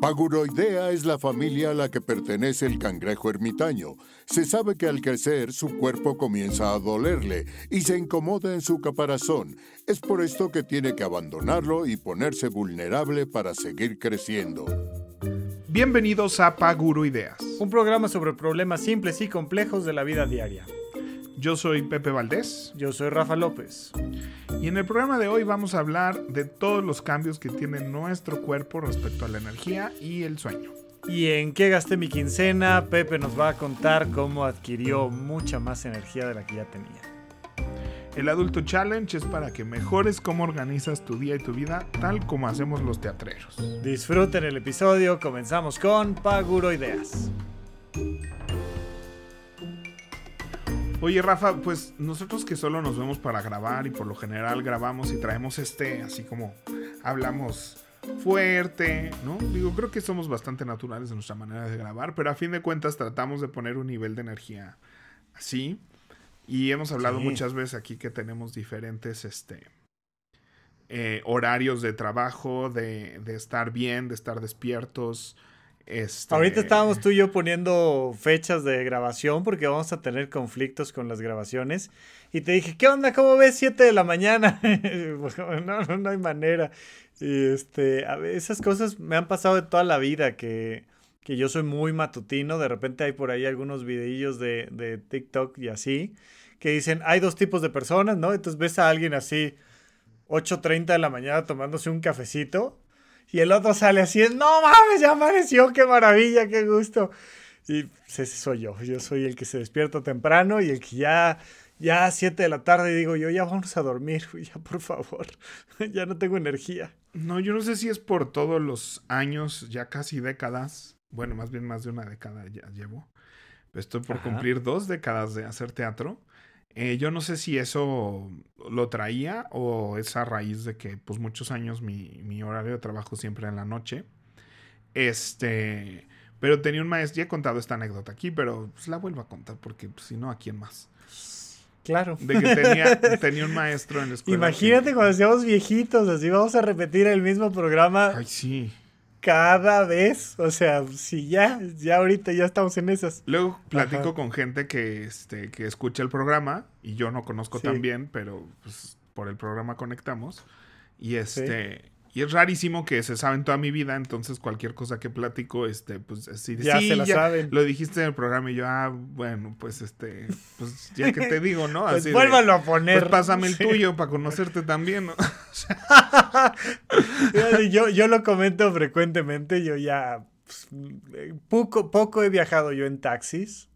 Paguroidea es la familia a la que pertenece el cangrejo ermitaño. Se sabe que al crecer su cuerpo comienza a dolerle y se incomoda en su caparazón. Es por esto que tiene que abandonarlo y ponerse vulnerable para seguir creciendo. Bienvenidos a Paguroideas. Un programa sobre problemas simples y complejos de la vida diaria. Yo soy Pepe Valdés. Yo soy Rafa López. Y en el programa de hoy vamos a hablar de todos los cambios que tiene nuestro cuerpo respecto a la energía y el sueño. ¿Y en qué gasté mi quincena? Pepe nos va a contar cómo adquirió mucha más energía de la que ya tenía. El Adulto Challenge es para que mejores cómo organizas tu día y tu vida, tal como hacemos los teatreros. Disfruten el episodio, comenzamos con Paguro Ideas. Oye Rafa, pues nosotros que solo nos vemos para grabar y por lo general grabamos y traemos este, así como hablamos fuerte, ¿no? Digo, creo que somos bastante naturales en nuestra manera de grabar, pero a fin de cuentas tratamos de poner un nivel de energía así. Y hemos hablado Sí. muchas veces aquí que tenemos diferentes este, eh, horarios de trabajo, de, de estar bien, de estar despiertos. Este, Ahorita estábamos tú y yo poniendo fechas de grabación porque vamos a tener conflictos con las grabaciones. Y te dije, ¿qué onda? ¿Cómo ves 7 de la mañana? no, no, no hay manera. Y este, esas cosas me han pasado de toda la vida, que, que yo soy muy matutino. De repente hay por ahí algunos videillos de, de TikTok y así, que dicen, hay dos tipos de personas, ¿no? Entonces ves a alguien así, 8.30 de la mañana tomándose un cafecito. Y el otro sale así, no mames, ya amaneció, qué maravilla, qué gusto. Y pues, ese soy yo, yo soy el que se despierta temprano y el que ya, ya a 7 de la tarde digo yo, ya vamos a dormir, ya por favor, ya no tengo energía. No, yo no sé si es por todos los años, ya casi décadas. Bueno, más bien más de una década ya llevo. Estoy por Ajá. cumplir dos décadas de hacer teatro. Eh, yo no sé si eso lo traía o es a raíz de que, pues, muchos años mi, mi horario de trabajo siempre en la noche. Este. Pero tenía un maestro, ya he contado esta anécdota aquí, pero pues, la vuelvo a contar porque, pues, si no, ¿a quién más? Claro. De que tenía, tenía un maestro en la escuela. Imagínate que- cuando seamos viejitos, así vamos a repetir el mismo programa Ay, sí. Cada vez. O sea, si ya, ya ahorita ya estamos en esas. Luego platico Ajá. con gente que, este, que escucha el programa y yo no conozco Sí. tan bien, pero pues, por el programa conectamos. Y este. Y es rarísimo que se saben toda mi vida, entonces cualquier cosa que platico, este, pues así de, Ya "Sí, se la saben. Lo dijiste en el programa y yo, ah, bueno, pues este, pues ya que te digo, ¿no? Pues Así de, vuélvalo a poner. Pues pásame el Sí. tuyo para conocerte también, ¿no? Yo, yo lo comento frecuentemente, yo ya pues, eh, poco, poco he viajado yo en taxis.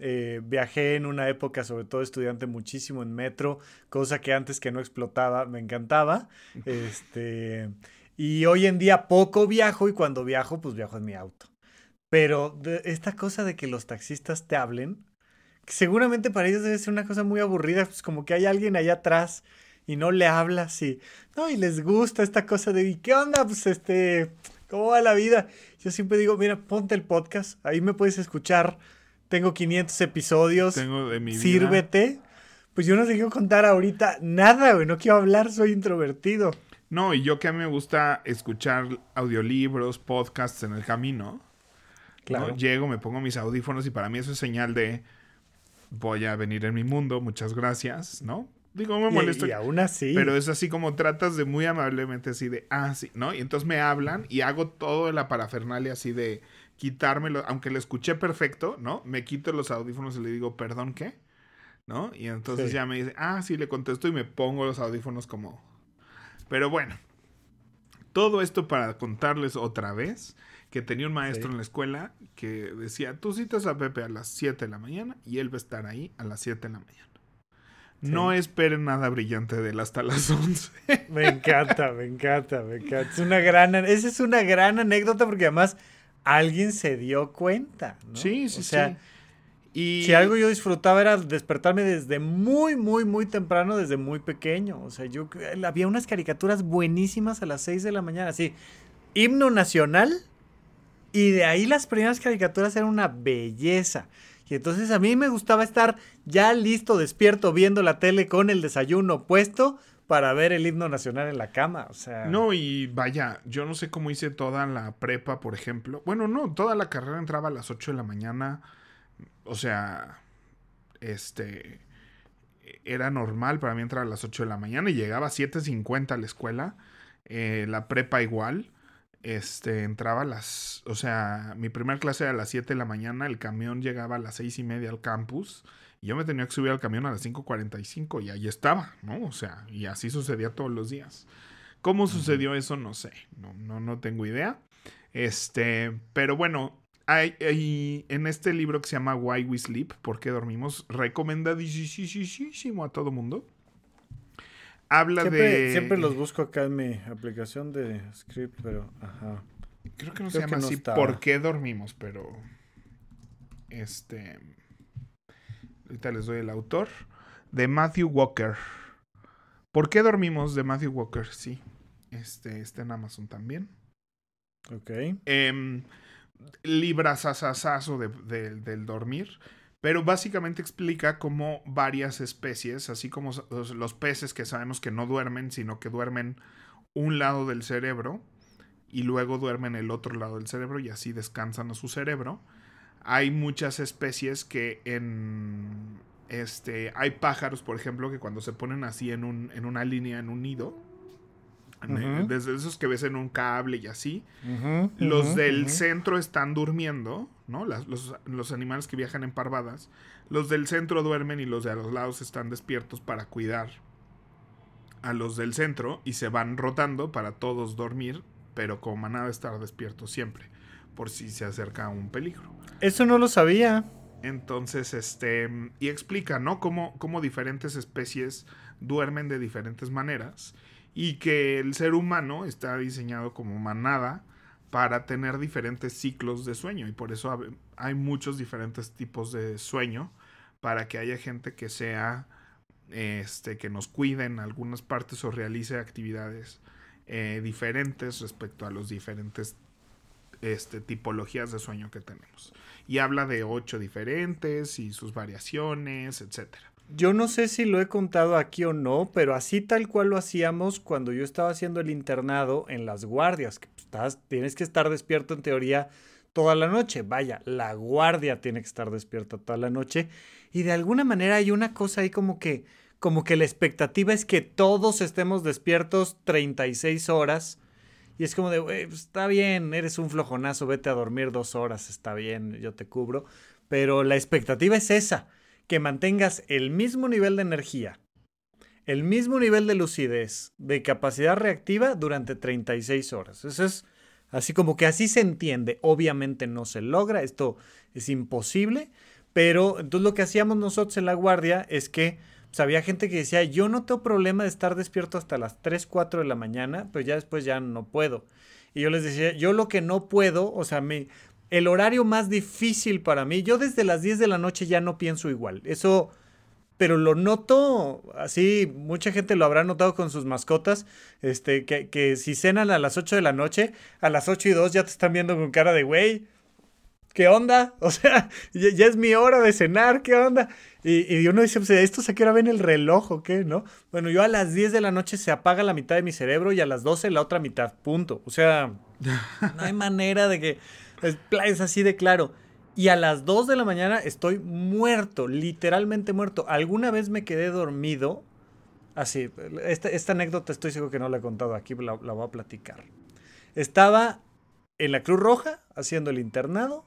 Eh, viajé en una época, sobre todo estudiante, muchísimo en metro, cosa que antes que no explotaba me encantaba. Este, y hoy en día poco viajo y cuando viajo, pues viajo en mi auto. Pero de- esta cosa de que los taxistas te hablen, que seguramente para ellos debe ser una cosa muy aburrida, pues como que hay alguien allá atrás y no le hablas y, no, y les gusta esta cosa de, ¿y qué onda? Pues este, ¿cómo va la vida? Yo siempre digo, mira, ponte el podcast, ahí me puedes escuchar, tengo 500 episodios, Tengo de mi vida. sírvete. Pues yo no te quiero contar ahorita nada, güey, no quiero hablar, soy introvertido. No, y yo que a mí me gusta escuchar audiolibros, podcasts en el camino. ¿no? Llego, me pongo mis audífonos y para mí eso es señal de voy a venir en mi mundo, muchas gracias, ¿no? Digo, me Y- molesto. Y, aún así. Pero es así como tratas de muy amablemente así de, ah, sí, ¿no? Y entonces me hablan y hago todo la parafernalia así de quitármelo, aunque lo escuché perfecto, ¿no? Me quito los audífonos y le digo, perdón, ¿qué? ¿No? Y entonces Sí. ya me dice, ah, sí, le contesto y me pongo los audífonos como... Pero bueno, todo esto para contarles otra vez que tenía un maestro Sí. en la escuela que decía, tú citas a Pepe a las 7 de la mañana y él va a estar ahí a las 7 de la mañana. No esperen nada brillante de él hasta las 11. Me encanta, me encanta, me encanta. Es una gran, esa es una gran anécdota porque además alguien se dio cuenta, ¿no? Sí, sí, o sea, sí. Y Si algo yo disfrutaba era despertarme desde muy, muy, muy temprano, desde muy pequeño. O sea, yo había unas caricaturas buenísimas a las 6 de la mañana, así, himno nacional, y de ahí las primeras caricaturas eran una belleza. Y entonces a mí me gustaba estar ya listo, despierto, viendo la tele con el desayuno puesto para ver el himno nacional en la cama. O sea. No, y vaya, yo no sé cómo hice toda la prepa, por ejemplo. Bueno, no, toda la carrera entraba a las 8 de la mañana. O sea, este. Era normal para mí entrar a las 8 de la mañana y llegaba a 7.50 a la escuela. Eh, la prepa igual. Este, entraba a las. O sea, mi primera clase era a las 7 de la mañana. El camión llegaba a las 6 y media al campus. Y yo me tenía que subir al camión a las 5.45 y ahí estaba, ¿no? O sea, y así sucedía todos los días. ¿Cómo sucedió eso? No sé, no, no, no tengo idea. Este, pero bueno, hay, en este libro que se llama Why We Sleep, ¿Por qué dormimos? Recomendadísimo a todo mundo. Habla de. Siempre los busco acá en mi aplicación de script, pero. Ajá. Creo que no se llama así ¿Por qué dormimos? Pero. Este. Ahorita les doy el autor. De Matthew Walker. ¿Por qué dormimos? De Matthew Walker, sí. Este está en Amazon también. Ok. Eh, librasasasazo de, del dormir. Pero básicamente explica cómo varias especies, así como los peces que sabemos que no duermen, sino que duermen un lado del cerebro y luego duermen el otro lado del cerebro y así descansan a su cerebro hay muchas especies que en este hay pájaros, por ejemplo, que cuando se ponen así en, un, en una línea, en un nido, desde esos que ves en un cable y así, los del centro están durmiendo, ¿no? los, los, animales que viajan en parvadas, los del centro duermen y los de a los lados están despiertos para cuidar a los del centro y se van rotando para todos dormir, pero como manada estar despiertos siempre por si se acerca un peligro. Eso no lo sabía. Entonces, este, y explica, ¿no? Cómo, cómo diferentes especies duermen de diferentes maneras y que el ser humano está diseñado como manada para tener diferentes ciclos de sueño y por eso hay muchos diferentes tipos de sueño para que haya gente que sea este que nos cuide en algunas partes o realice actividades eh, diferentes respecto a los diferentes este, tipologías de sueño que tenemos. Y habla de ocho diferentes y sus variaciones, etcétera. Yo no sé si lo he contado aquí o no, pero así tal cual lo hacíamos cuando yo estaba haciendo el internado en las guardias. Que estás, tienes que estar despierto en teoría toda la noche. Vaya, la guardia tiene que estar despierta toda la noche. Y de alguna manera hay una cosa ahí como que, como que la expectativa es que todos estemos despiertos 36 horas y es como de, güey, pues, está bien, eres un flojonazo, vete a dormir dos horas, está bien, yo te cubro. Pero la expectativa es esa, que mantengas el mismo nivel de energía, el mismo nivel de lucidez, de capacidad reactiva durante 36 horas. Eso es así como que así se entiende. Obviamente no se logra, esto es imposible, pero entonces lo que hacíamos nosotros en la guardia es que había gente que decía, yo no tengo problema de estar despierto hasta las 3, 4 de la mañana, pero ya después ya no puedo. Y yo les decía, yo lo que no puedo, o sea, me, el horario más difícil para mí, yo desde las 10 de la noche ya no pienso igual. Eso, pero lo noto así, mucha gente lo habrá notado con sus mascotas, este, que, que si cenan a las 8 de la noche, a las 8 y 2 ya te están viendo con cara de, güey, ¿qué onda? O sea, ya, es mi hora de cenar, ¿qué onda? Y, y uno dice, pues, ¿esto se quiere ver en el reloj o qué? ¿No? Bueno, yo a las 10 de la noche se apaga la mitad de mi cerebro y a las 12 la otra mitad, punto. O sea, no hay manera de que... Es, así de claro. Y a las 2 de la mañana estoy muerto, literalmente muerto. Alguna vez me quedé dormido. Así, esta, esta anécdota estoy seguro que no la he contado aquí, la, la voy a platicar. Estaba en la Cruz Roja haciendo el internado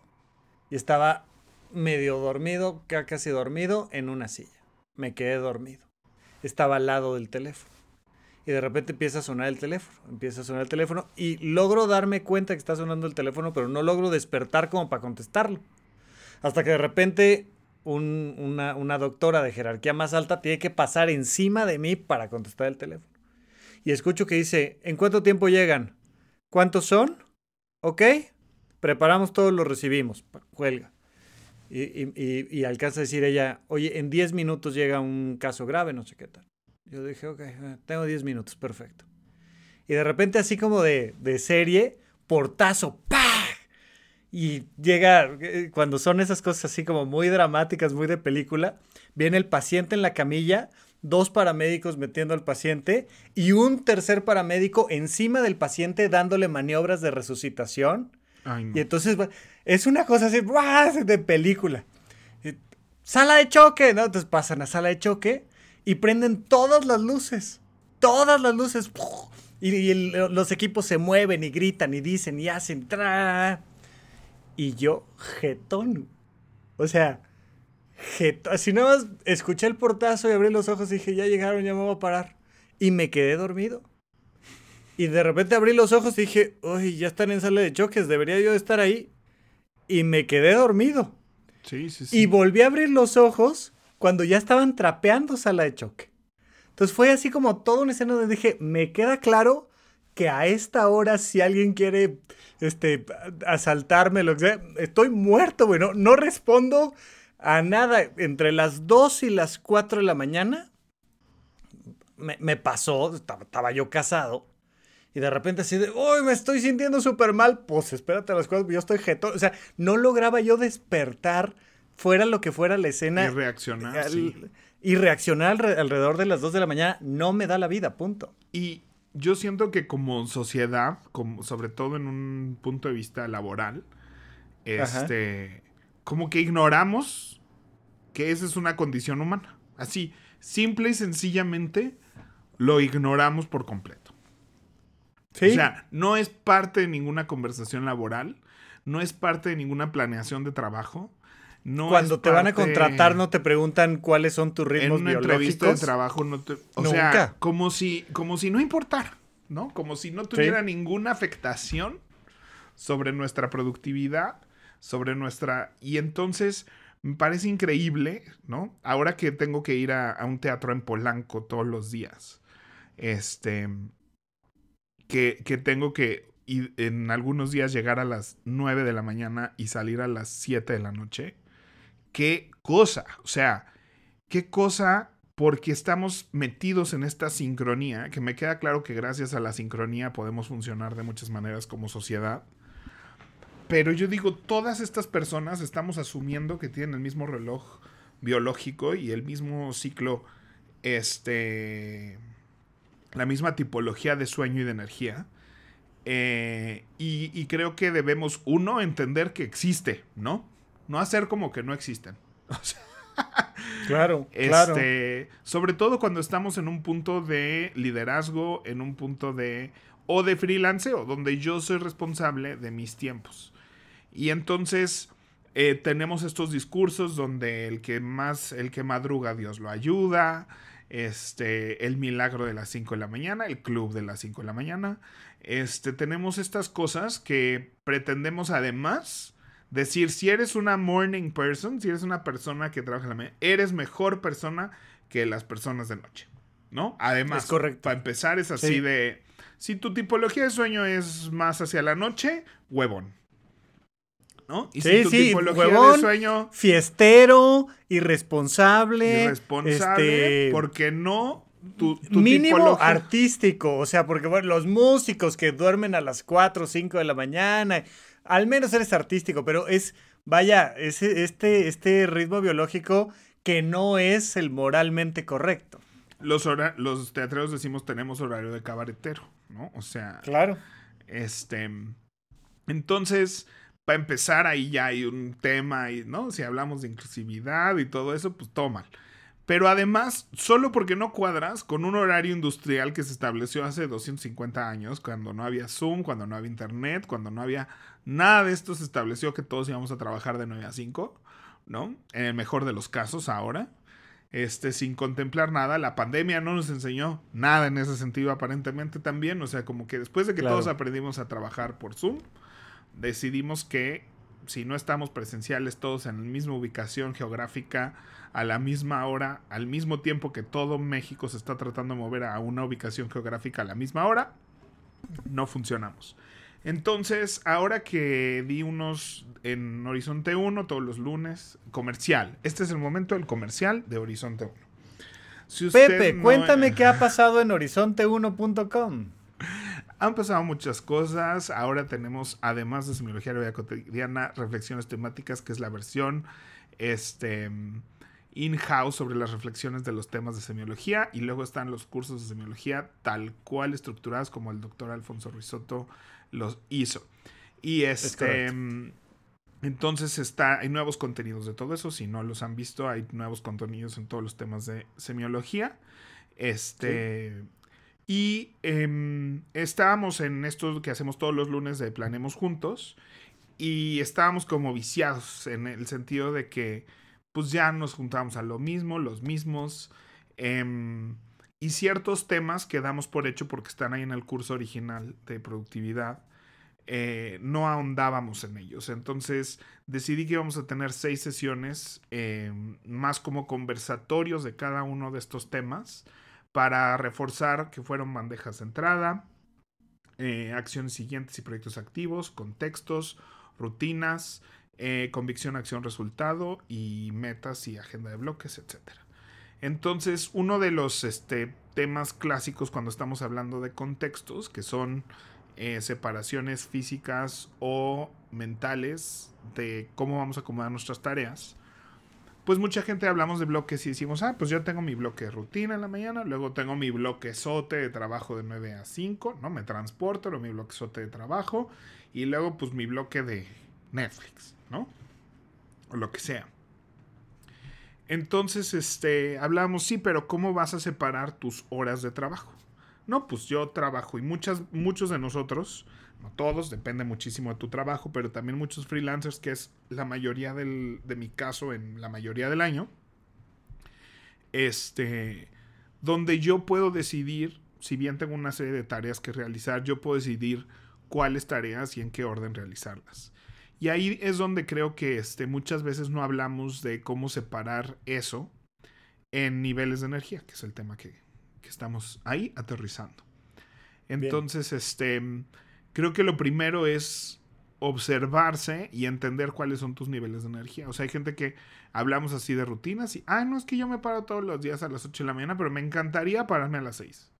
y estaba medio dormido, casi dormido, en una silla. Me quedé dormido. Estaba al lado del teléfono. Y de repente empieza a sonar el teléfono. Empieza a sonar el teléfono. Y logro darme cuenta que está sonando el teléfono, pero no logro despertar como para contestarlo. Hasta que de repente una, una doctora de jerarquía más alta tiene que pasar encima de mí para contestar el teléfono. Y escucho que dice, ¿en cuánto tiempo llegan? ¿Cuántos son? ¿Ok? Preparamos todos, lo recibimos. Cuelga. Y, y, y, alcanza a decir ella, oye, en 10 minutos llega un caso grave, no sé qué tal. Yo dije, ok, eh, tengo 10 minutos, perfecto. Y de repente, así como de, de serie, portazo, ¡pah! Y llega, eh, cuando son esas cosas así como muy dramáticas, muy de película, viene el paciente en la camilla, dos paramédicos metiendo al paciente y un tercer paramédico encima del paciente dándole maniobras de resucitación. Y entonces es una cosa así, de película. Sala de choque, ¿no? Entonces pasan a sala de choque y prenden todas las luces. Todas las luces. Y, los equipos se mueven y gritan y dicen y hacen. Y yo, jetón. O sea, Así nada más escuché el portazo y abrí los ojos y dije, ya llegaron, ya me voy a parar. Y me quedé dormido. Y de repente abrí los ojos y dije, uy, ya están en sala de choques, debería yo estar ahí. Y me quedé dormido. Sí, sí, sí. Y volví a abrir los ojos cuando ya estaban trapeando sala de choque. Entonces fue así como toda una escena donde dije, me queda claro que a esta hora si alguien quiere este, asaltarme, lo que sea, estoy muerto, bueno, no respondo a nada, entre las 2 y las 4 de la mañana, me, pasó, estaba, yo casado, y de repente así de, uy, me estoy sintiendo súper mal, pues espérate a las 4, yo estoy jeto, o sea, no lograba yo despertar, fuera lo que fuera la escena. Y reaccionar. Y reaccionar alrededor de las 2 de la mañana no me da la vida, punto. Y yo siento que como sociedad, como, sobre todo en un punto de vista laboral, este como que ignoramos que esa es una condición humana. Así, simple y sencillamente lo ignoramos por completo. O sea, no es parte de ninguna conversación laboral, no es parte de ninguna planeación de trabajo. No Cuando te van a contratar no te preguntan cuáles son tus ritmos en una entrevista de trabajo no te, o sea, como si como si no importara, ¿no? Como si no tuviera ninguna afectación sobre nuestra productividad sobre nuestra... Y entonces me parece increíble, ¿no? Ahora que tengo que ir a, un teatro en Polanco todos los días, este, que, tengo que en algunos días llegar a las 9 de la mañana y salir a las 7 de la noche. Qué cosa, o sea, qué cosa porque estamos metidos en esta sincronía, que me queda claro que gracias a la sincronía podemos funcionar de muchas maneras como sociedad pero yo digo, todas estas personas estamos asumiendo que tienen el mismo reloj biológico y el mismo ciclo, este, la misma tipología de sueño y de energía. Eh, y, creo que debemos, uno, entender que existe, ¿no? No hacer como que no existen. claro, este, Sobre todo cuando estamos en un punto de liderazgo, en un punto de... o de freelance, o donde yo soy responsable de mis tiempos. Y entonces eh, tenemos estos discursos donde el que más, el que madruga, Dios lo ayuda. Este, el milagro de las 5 de la mañana, el club de las 5 de la mañana. Este, tenemos estas cosas que pretendemos además decir, si eres una morning person, si eres una persona que trabaja en la mañana, eres mejor persona que las personas de noche, ¿no? Además, para empezar es así de, si tu tipología de sueño es más hacia la noche, huevón, y sí, sí, huevón, sueño. Fiestero, irresponsable. Irresponsable. Este, porque no. Tu, mínimo artístico. O sea, porque bueno, los músicos que duermen a las 4 o 5 de la mañana. Al menos eres artístico, pero es. Vaya, es este, este ritmo biológico que no es el moralmente correcto. Los, los teatreros decimos tenemos horario de cabaretero, ¿no? O sea. Claro. Este. Entonces para empezar ahí ya hay un tema, y, ¿no? Si hablamos de inclusividad y todo eso, pues todo mal. Pero además, solo porque no cuadras con un horario industrial que se estableció hace 250 años, cuando no había Zoom, cuando no había Internet, cuando no había nada de esto, se estableció que todos íbamos a trabajar de 9 a 5, ¿no? En el mejor de los casos ahora. Este, sin contemplar nada, la pandemia no nos enseñó nada en ese sentido aparentemente también, o sea, como que después de que todos aprendimos a trabajar por Zoom, decidimos que si no estamos presenciales todos en la misma ubicación geográfica, a la misma hora, al mismo tiempo que todo México se está tratando de mover a una ubicación geográfica a la misma hora, no funcionamos. Entonces, ahora que di unos en Horizonte 1 todos los lunes, comercial. Este es el momento del comercial de Horizonte 1. Pepe, cuéntame qué ha pasado en horizonte1.com. Han pasado muchas cosas. Ahora tenemos, además de semiología de vida cotidiana, reflexiones temáticas, que es la versión este, in-house sobre las reflexiones de los temas de semiología y luego están los cursos de semiología tal cual estructurados como el doctor Alfonso Risotto los hizo. Y este... Entonces está, hay nuevos contenidos de todo eso. Si no los han visto, hay nuevos contenidos en todos los temas de semiología. Este. Y em, estábamos en esto que hacemos todos los lunes de Planemos Juntos. Y estábamos como viciados en el sentido de que pues ya nos juntamos a lo mismo, los mismos. Em, y ciertos temas que damos por hecho porque están ahí en el curso original de productividad. Eh, no ahondábamos en ellos. Entonces decidí que íbamos a tener seis sesiones em, más como conversatorios de cada uno de estos temas para reforzar que fueron bandejas de entrada, eh, acciones siguientes y proyectos activos, contextos, rutinas, eh, convicción, acción, resultado y metas y agenda de bloques, etc. Entonces, uno de los este, temas clásicos cuando estamos hablando de contextos, que son eh, separaciones físicas o mentales de cómo vamos a acomodar nuestras tareas, pues mucha gente hablamos de bloques y decimos, ah, pues yo tengo mi bloque de rutina en la mañana, luego tengo mi bloque sote de trabajo de 9 a 5, ¿no? Me transporto, luego mi bloque sote de trabajo y luego pues mi bloque de Netflix, ¿no? O lo que sea. Entonces, este, hablamos, sí, pero ¿cómo vas a separar tus horas de trabajo? No, pues yo trabajo y muchas, muchos de nosotros, no todos, depende muchísimo de tu trabajo, pero también muchos freelancers, que es la mayoría del, de mi caso en la mayoría del año, este, donde yo puedo decidir, si bien tengo una serie de tareas que realizar, yo puedo decidir cuáles tareas y en qué orden realizarlas. Y ahí es donde creo que este, muchas veces no hablamos de cómo separar eso en niveles de energía, que es el tema que, que estamos ahí aterrizando. Entonces, este, creo que lo primero es observarse y entender cuáles son tus niveles de energía. O sea, hay gente que hablamos así de rutinas y, ah, no es que yo me paro todos los días a las 8 de la mañana, pero me encantaría pararme a las 6.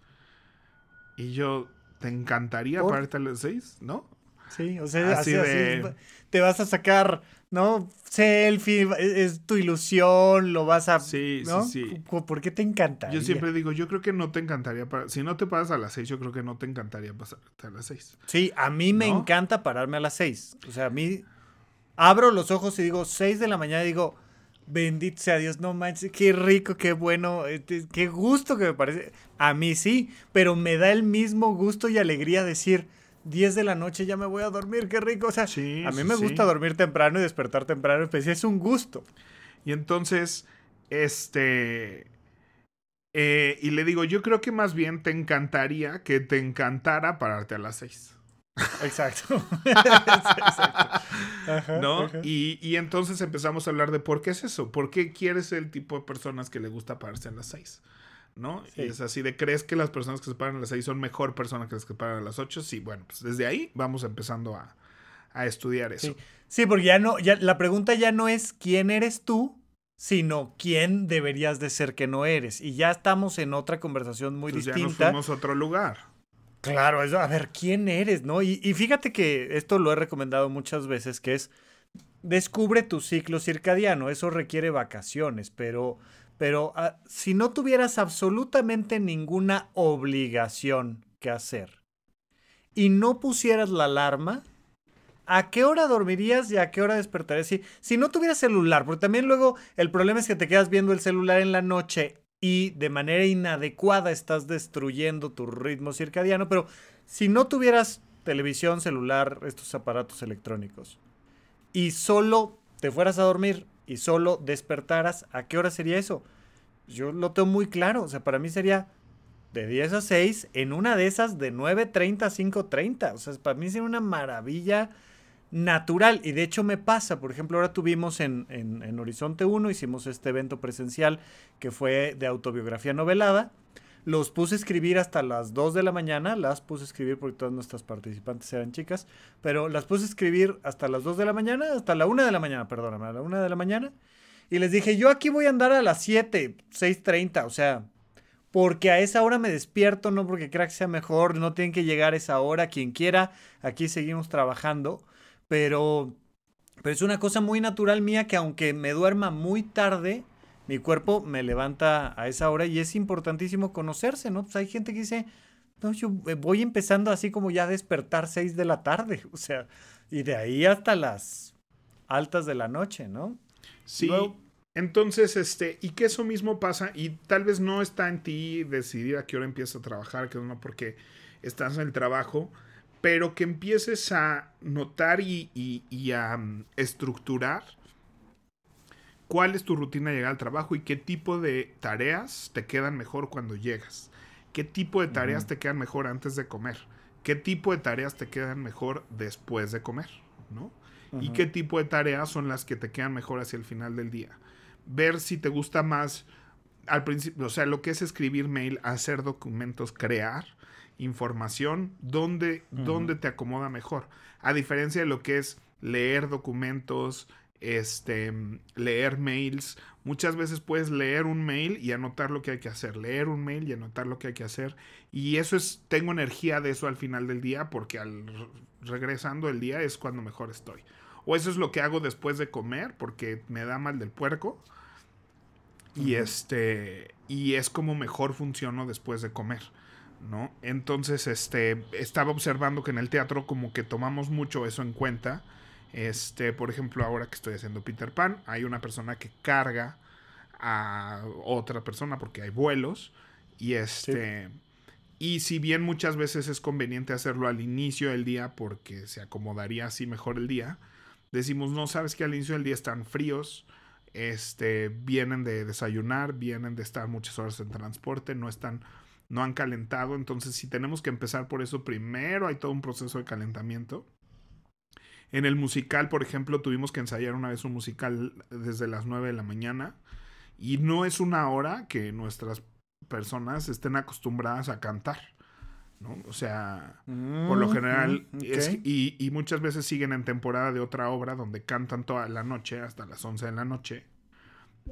Y yo, ¿te encantaría pararte a las 6? ¿No? Sí, o sea, así, te vas a sacar, ¿no? Selfie, es, tu ilusión, lo vas a... Sí, sí, sí. ¿Por qué te encantaría? Yo siempre digo, yo creo que no te encantaría, si no te paras a las seis, yo creo que no te encantaría pasarte a las seis. Sí, a mí me encanta pararme a las seis. O sea, a mí abro los ojos y digo, seis de la mañana, y digo, bendito sea Dios, no manches, qué rico, qué bueno, este, qué gusto que me parece. A mí sí, pero me da el mismo gusto y alegría decir 10 de la noche ya me voy a dormir, qué rico. O sea, a mí me gusta dormir temprano y despertar temprano, pues es un gusto. Y entonces, este... Eh, y le digo, yo creo que más bien te encantaría que te encantara pararte a las 6. Exacto. ¿No? Y, y, entonces empezamos a hablar de por qué es eso. ¿Por qué quieres el tipo de personas que le gusta pararse a las 6? ¿No? Y es así de, ¿crees que las personas que se paran a las 6 son mejor personas que las que se paran a las 8? Sí, bueno, pues desde ahí vamos empezando a, estudiar eso. Sí. porque ya no, ya, la pregunta ya no es quién eres tú, sino quién deberías de ser que no eres. Y ya estamos en otra conversación muy distinta. Ya nos fuimos a otro lugar. Claro, eso, a ver, ¿quién eres, no? Y, y fíjate que esto lo he recomendado muchas veces, que es, descubre tu ciclo circadiano. Eso requiere vacaciones, pero pero ah, si no tuvieras absolutamente ninguna obligación que hacer y no pusieras la alarma, ¿a qué hora dormirías y a qué hora despertarías? Si, si no tuvieras celular, porque también luego el problema es que te quedas viendo el celular en la noche y de manera inadecuada estás destruyendo tu ritmo circadiano, pero si no tuvieras televisión, celular, estos aparatos electrónicos, y solo te fueras a dormir y solo despertaras, ¿a qué hora sería eso? Yo lo tengo muy claro. O sea, para mí sería de 10 a 6, en una de esas de 9.30 a 5.30. O sea, para mí sería una maravilla natural. Y de hecho me pasa, por ejemplo, ahora tuvimos en, en, Horizonte 1, hicimos este evento presencial que fue de autobiografía novelada. Los puse a escribir hasta las 2 de la mañana, las puse a escribir porque todas nuestras participantes eran chicas, pero las puse a escribir hasta las 2 de la mañana, hasta la 1 de la mañana, perdóname, a la 1 de la mañana. Y les dije, yo aquí voy a andar a las 7, 6.30, o sea, porque a esa hora me despierto, no porque crea que sea mejor, no tienen que llegar a esa hora, quien quiera, aquí seguimos trabajando, pero, pero es una cosa muy natural mía que aunque me duerma muy tarde, mi cuerpo me levanta a esa hora y es importantísimo conocerse, ¿no? Pues hay gente que dice, no, yo voy empezando así como ya a despertar 6 de la tarde, o sea, y de ahí hasta las altas de la noche, ¿no? Sí. entonces, este, y que eso mismo pasa, y tal vez no está en ti decidir a qué hora empiezas a trabajar, que no porque estás en el trabajo, pero que empieces a notar y, a mm, estructurar cuál es tu rutina de llegar al trabajo y qué tipo de tareas te quedan mejor cuando llegas. ¿Qué tipo de tareas te quedan mejor antes de comer? ¿Qué tipo de tareas te quedan mejor después de comer? ¿No? ¿Y qué tipo de tareas son las que te quedan mejor hacia el final del día? Ver si te gusta más al principio, o sea, lo que es escribir mail, hacer documentos, crear información, ¿dónde, dónde te acomoda mejor? A diferencia de lo que es leer documentos, este, leer mails. Muchas veces puedes leer un mail y anotar lo que hay que hacer, leer un mail y anotar lo que hay que hacer. Y eso es, tengo energía de eso al final del día porque al regresando el día es cuando mejor estoy. O eso es lo que hago después de comer porque me da mal del puerco. Y este, y es como mejor funciono después de comer. ¿No? Entonces, este, estaba observando que en el teatro como que tomamos mucho eso en cuenta este, por ejemplo, ahora que estoy haciendo Peter Pan, hay una persona que carga a otra persona porque hay vuelos. Y este. Y si bien muchas veces es conveniente hacerlo al inicio del día porque se acomodaría así mejor el día, decimos, no, sabes que al inicio del día están fríos, este, vienen de desayunar, vienen de estar muchas horas en transporte, no están, no han calentado, entonces si tenemos que empezar por eso primero, hay todo un proceso de calentamiento. En el musical, por ejemplo, tuvimos que ensayar una vez un musical desde las 9 de la mañana y no es una hora que nuestras personas estén acostumbradas a cantar. ¿No? O sea, por lo mm, general, mm, y, y, muchas veces siguen en temporada de otra obra donde cantan toda la noche, hasta las 11 de la noche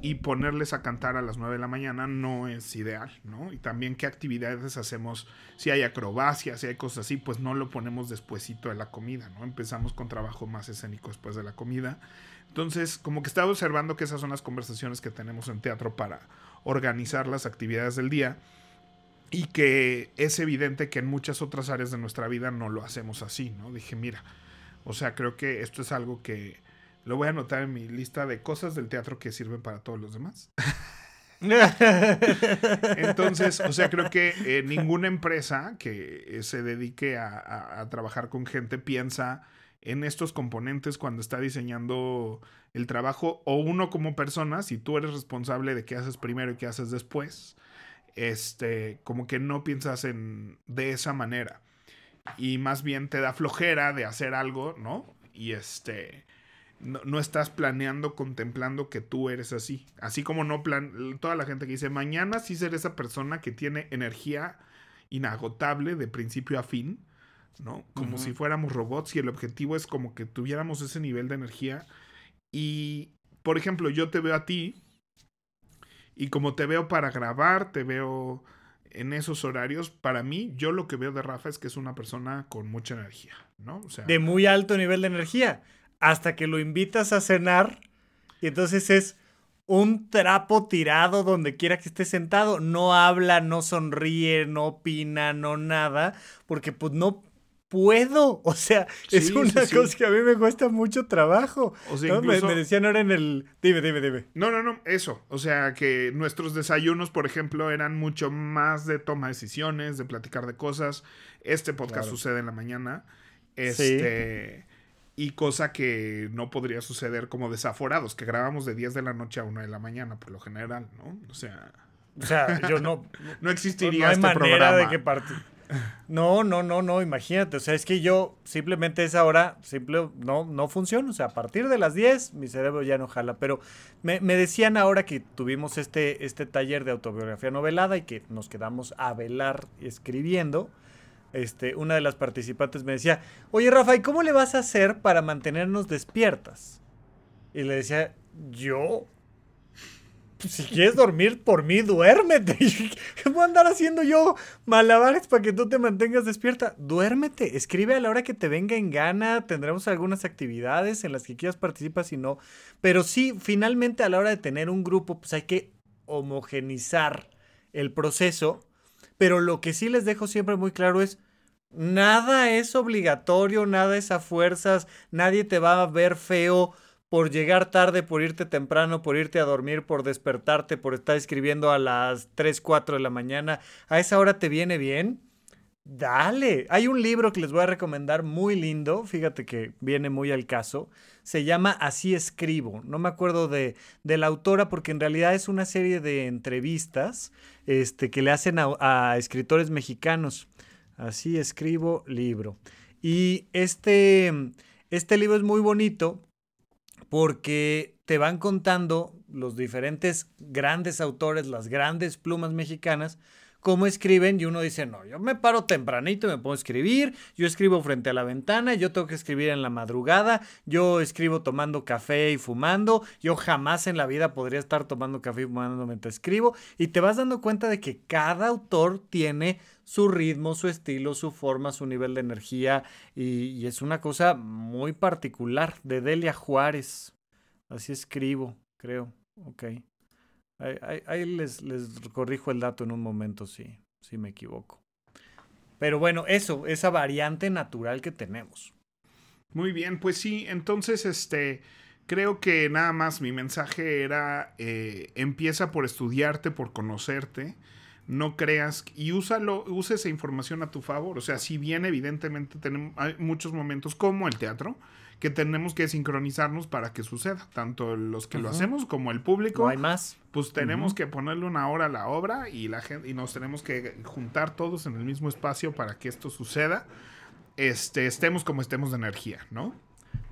y ponerles a cantar a las 9 de la mañana no es ideal, ¿no? Y también qué actividades hacemos, si hay acrobacias, si hay cosas así, pues no lo ponemos despuesito de la comida, ¿no? Empezamos con trabajo más escénico después de la comida. Entonces, como que estaba observando que esas son las conversaciones que tenemos en teatro para organizar las actividades del día y que es evidente que en muchas otras áreas de nuestra vida no lo hacemos así, ¿no? Dije, mira, o sea, creo que esto es algo que lo voy a anotar en mi lista de cosas del teatro que sirven para todos los demás. Entonces, o sea, creo que eh, ninguna empresa que eh, se dedique a, trabajar con gente piensa en estos componentes cuando está diseñando el trabajo o uno como persona, si tú eres responsable de qué haces primero y qué haces después, este, como que no piensas en de esa manera y más bien te da flojera de hacer algo, ¿no? Y este no, estás planeando, contemplando que tú eres así. Así como no plan, toda la gente que dice, mañana sí ser esa persona que tiene energía inagotable de principio a fin, ¿no? Como si fuéramos robots y el objetivo es como que tuviéramos ese nivel de energía. Y, por ejemplo, yo te veo a ti y como te veo para grabar, te veo en esos horarios, para mí, yo lo que veo de Rafa es que es una persona con mucha energía, ¿no? O sea, de muy alto nivel de energía hasta que lo invitas a cenar y entonces es un trapo tirado donde quiera que esté sentado. No habla, no sonríe, no opina, no nada, porque pues no puedo. O sea, es una cosa que a mí me cuesta mucho trabajo. O sea, me, decían ahora en el... Dime, dime, dime. No, no, no, eso. O sea, que nuestros desayunos, por ejemplo, eran mucho más de toma de decisiones, de platicar de cosas. Este podcast sucede en la mañana. Este y cosa que no podría suceder como desaforados, que grabamos de 10 de la noche a 1 de la mañana, por lo general, ¿no? O sea... O sea, yo no... no existiría no, este manera de que. No, no, no, no, imagínate. O sea, es que yo simplemente esa hora simple, no, no funciona. O sea, a partir de las 10 mi cerebro ya no jala. Pero me, decían ahora que tuvimos este, este taller de autobiografía novelada y que nos quedamos a velar escribiendo este, una de las participantes me decía, oye Rafa, ¿y cómo le vas a hacer para mantenernos despiertas? Y le decía, ¿yo? Pues, si quieres dormir por mí, duérmete. ¿Qué voy a andar haciendo yo malabares para que tú te mantengas despierta? Duérmete, escribe a la hora que te venga en gana. Tendremos algunas actividades en las que quieras participar, si no. Pero sí, finalmente a la hora de tener un grupo, pues hay que homogenizar el proceso. Pero lo que sí les dejo siempre muy claro es, nada es obligatorio, nada es a fuerzas, nadie te va a ver feo por llegar tarde, por irte temprano, por irte a dormir, por despertarte, por estar escribiendo a las 3, 4 de la mañana, a esa hora te viene bien, dale. Hay un libro que les voy a recomendar muy lindo, fíjate que viene muy al caso, se llama Así escribo, no me acuerdo de, la autora porque en realidad es una serie de entrevistas este, que le hacen a escritores mexicanos. Así escribo libro. Y este, este libro es muy bonito porque te van contando los diferentes grandes autores, las grandes plumas mexicanas, cómo escriben y uno dice, no, yo me paro tempranito me puedo escribir, yo escribo frente a la ventana, yo tengo que escribir en la madrugada, yo escribo tomando café y fumando, yo jamás en la vida podría estar tomando café y fumando mientras escribo y te vas dando cuenta de que cada autor tiene su ritmo, su estilo, su forma, su nivel de energía y, es una cosa muy particular de Delia Juárez. Así escribo, creo. Ok. Ahí, les, les, corrijo el dato en un momento si, si me equivoco. Pero bueno, eso, esa variante natural que tenemos. Muy bien, pues sí, entonces este creo que nada más mi mensaje era eh, empieza por estudiarte, por conocerte no creas y úsalo, usa esa información a tu favor. O sea, si bien evidentemente tenemos, hay muchos momentos como el teatro que tenemos que sincronizarnos para que suceda, tanto los que lo hacemos como el público. No hay más. Pues tenemos que ponerle una hora a la obra y la gente y nos tenemos que juntar todos en el mismo espacio para que esto suceda. Este, estemos como estemos de energía, ¿no?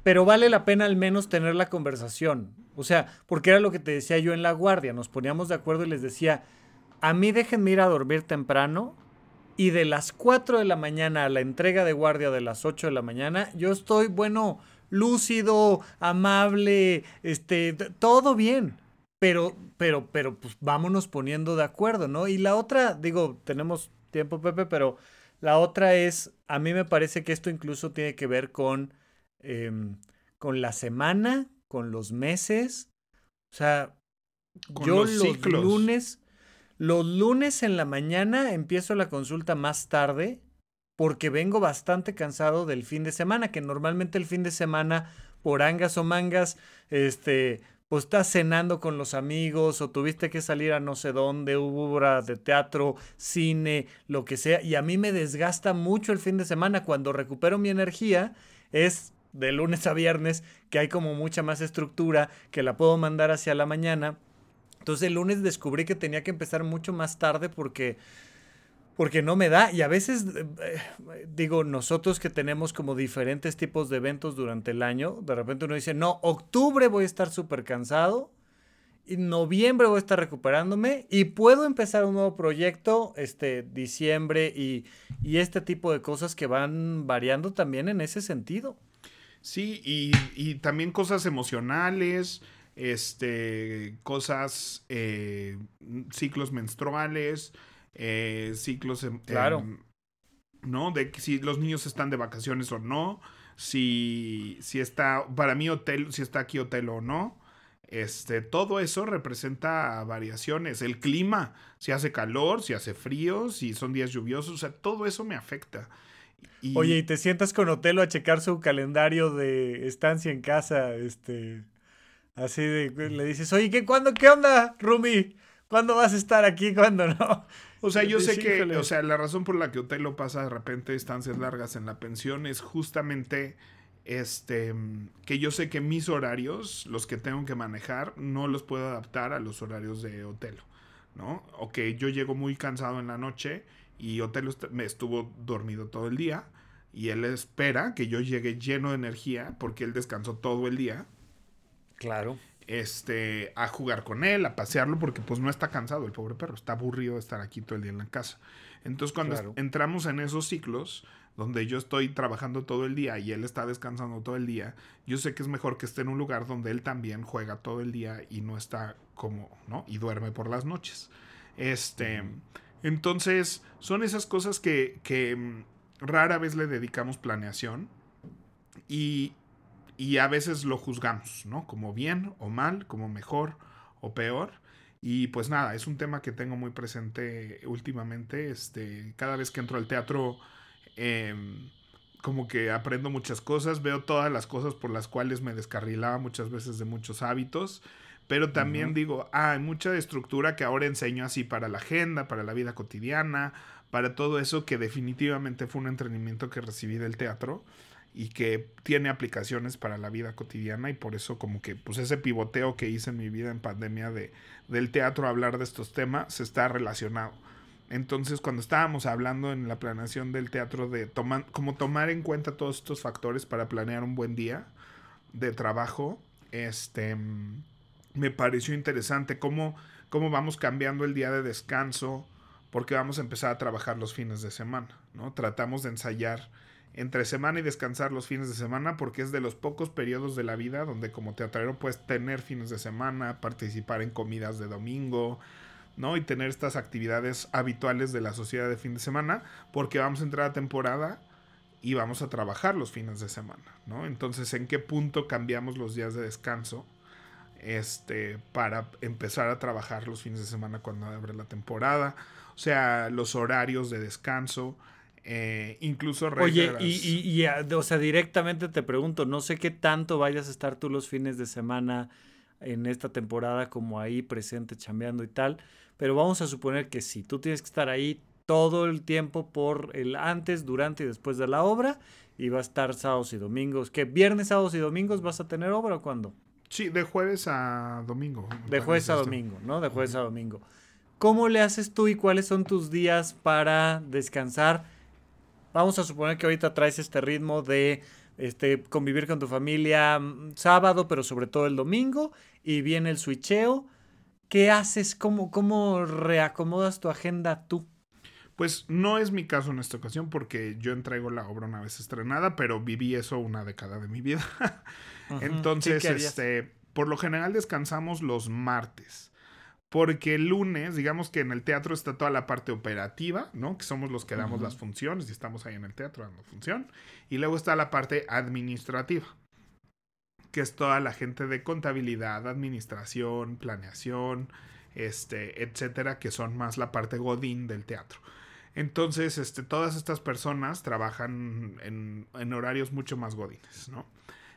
Pero vale la pena al menos tener la conversación. O sea, porque era lo que te decía yo en la guardia, nos poníamos de acuerdo y les decía, a mí déjenme ir a dormir temprano y de las 4 de la mañana a la entrega de guardia de las 8 de la mañana, yo estoy, bueno, lúcido, amable, este, todo bien. Pero, pero, pero, pues vámonos poniendo de acuerdo, ¿no? Y la otra, digo, tenemos tiempo, Pepe, pero la otra es, a mí me parece que esto incluso tiene que ver con, em, con la semana, con los meses. O sea, yo los lunes los lunes en la mañana empiezo la consulta más tarde porque vengo bastante cansado del fin de semana, que normalmente el fin de semana, por angas o mangas, este, pues estás cenando con los amigos o tuviste que salir a no sé dónde, hubo de teatro, cine, lo que sea, y a mí me desgasta mucho el fin de semana. Cuando recupero mi energía es de lunes a viernes, que hay como mucha más estructura, que la puedo mandar hacia la mañana entonces el lunes descubrí que tenía que empezar mucho más tarde porque, porque no me da. Y a veces, eh, eh, digo, nosotros que tenemos como diferentes tipos de eventos durante el año, de repente uno dice, no, octubre voy a estar súper cansado. Y noviembre voy a estar recuperándome y puedo empezar un nuevo proyecto, este, diciembre y, y este tipo de cosas que van variando también en ese sentido. Sí, y, y también cosas emocionales, este, cosas, eh, ciclos menstruales, eh, ciclos, claro. ¿no? De si los niños están de vacaciones o no, si, si está, para mí hotel, si está aquí hotel o no. Este, todo eso representa variaciones. El clima, si hace calor, si hace frío, si son días lluviosos, o sea, todo eso me afecta. Oye, y te sientas con Otelo a checar su calendario de estancia en casa, este. Así de, le dices, oye, ¿qué, cuándo, qué onda, Rumi? ¿Cuándo vas a estar aquí? ¿Cuándo no? O sea, yo sé que, o sea, la razón por la que Otelo pasa de repente estancias largas en la pensión es justamente este que yo sé que mis horarios, los que tengo que manejar, no los puedo adaptar a los horarios de Otelo, ¿no? O que yo llego muy cansado en la noche y Otelo me estuvo dormido todo el día y él espera que yo llegue lleno de energía porque él descansó todo el día Claro. este, a jugar con él, a pasearlo, porque pues no está cansado el pobre perro, está aburrido de estar aquí todo el día en la casa. Entonces cuando entramos en esos ciclos, donde yo estoy trabajando todo el día y él está descansando todo el día, yo sé que es mejor que esté en un lugar donde él también juega todo el día y no está como, ¿no? Y duerme por las noches. Este, entonces, son esas cosas que, que mm, rara vez le dedicamos planeación y, y a veces lo juzgamos, ¿no? Como bien o mal, como mejor o peor. Y pues nada, es un tema que tengo muy presente últimamente. Este, cada vez que entro al teatro, em, como que aprendo muchas cosas, veo todas las cosas por las cuales me descarrilaba muchas veces de muchos hábitos. Pero también digo, ah, hay mucha estructura que ahora enseño así para la agenda, para la vida cotidiana, para todo eso que definitivamente fue un entrenamiento que recibí del teatro y que tiene aplicaciones para la vida cotidiana y por eso como que pues ese pivoteo que hice en mi vida en pandemia de del teatro hablar de estos temas está relacionado. Entonces, cuando estábamos hablando en la planeación del teatro de tomar como tomar en cuenta todos estos factores para planear un buen día de trabajo, este me pareció interesante cómo cómo vamos cambiando el día de descanso porque vamos a empezar a trabajar los fines de semana, ¿no? Tratamos de ensayar entre semana y descansar los fines de semana porque es de los pocos periodos de la vida donde como teatrero puedes tener fines de semana, participar en comidas de domingo, ¿no? Y tener estas actividades habituales de la sociedad de fin de semana porque vamos a entrar a temporada y vamos a trabajar los fines de semana, ¿no? Entonces, ¿en qué punto cambiamos los días de descanso? Este, para empezar a trabajar los fines de semana cuando abre la temporada, o sea, los horarios de descanso, eh, incluso Oye, y, y, o sea, directamente te pregunto, no sé qué tanto vayas a estar tú los fines de semana en esta temporada como ahí presente chambeando y tal, pero vamos a suponer que sí, tú tienes que estar ahí todo el tiempo por el antes, durante y después de la obra y va a estar sábados y domingos. ¿Qué? ¿Viernes, sábados y domingos vas a tener obra o cuándo? Sí, de jueves a domingo. De jueves a domingo, ¿no? De jueves a domingo. ¿Cómo le haces tú y cuáles son tus días para descansar? Vamos a suponer que ahorita traes este ritmo de este, convivir con tu familia mm, sábado, pero sobre todo el domingo, y viene el switcheo. ¿Qué haces? ¿Cómo, cómo reacomodas tu agenda tú? Pues no es mi caso en esta ocasión porque yo entrego la obra una vez estrenada, pero viví eso una década de mi vida. Entonces, este, por lo general descansamos los martes. Porque el lunes, digamos que en el teatro está toda la parte operativa, ¿no? Que somos los que damos las funciones y estamos ahí en el teatro dando función. Y luego está la parte administrativa, que es toda la gente de contabilidad, administración, planeación, este, etcétera, que son más la parte godín del teatro. Entonces, este, todas estas personas trabajan en, en horarios mucho más godines, ¿no?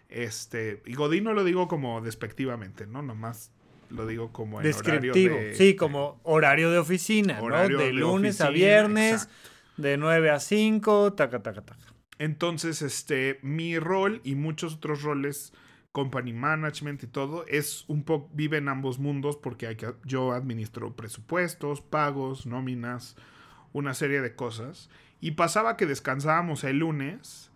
Este, y godín no lo digo como despectivamente, ¿no? Nomás lo digo como en Descriptivo, horario de, sí, como horario de oficina, ¿no? De, lunes a viernes, de 9 a 5, taca, taca, taca. Entonces, este, mi rol y muchos otros roles, company management y todo, es un poco, vive en ambos mundos porque hay que, yo administro presupuestos, pagos, nóminas, una serie de cosas. Y pasaba que descansábamos el lunes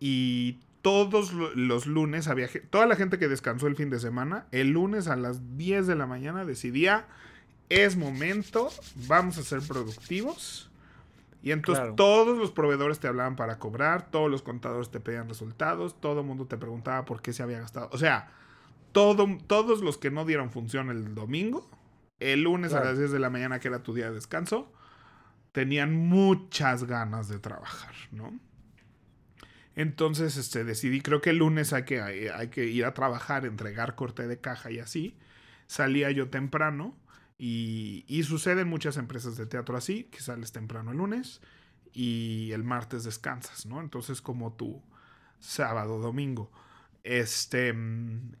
y todos los lunes había toda la gente que descansó el fin de semana, el lunes a las 10 de la mañana decidía, es momento, vamos a ser productivos. Y entonces todos los proveedores te hablaban para cobrar, todos los contadores te pedían resultados, todo el mundo te preguntaba por qué se había gastado. O sea, todo, todos los que no dieron función el domingo, el lunes a las 10 de la mañana, que era tu día de descanso, tenían muchas ganas de trabajar, ¿no? Entonces, este, decidí, creo que el lunes hay que, hay, que ir a trabajar, entregar corte de caja y así. Salía yo temprano y, y sucede en muchas empresas de teatro así, que sales temprano el lunes y el martes descansas, ¿no? Entonces, como tu sábado, domingo. Este,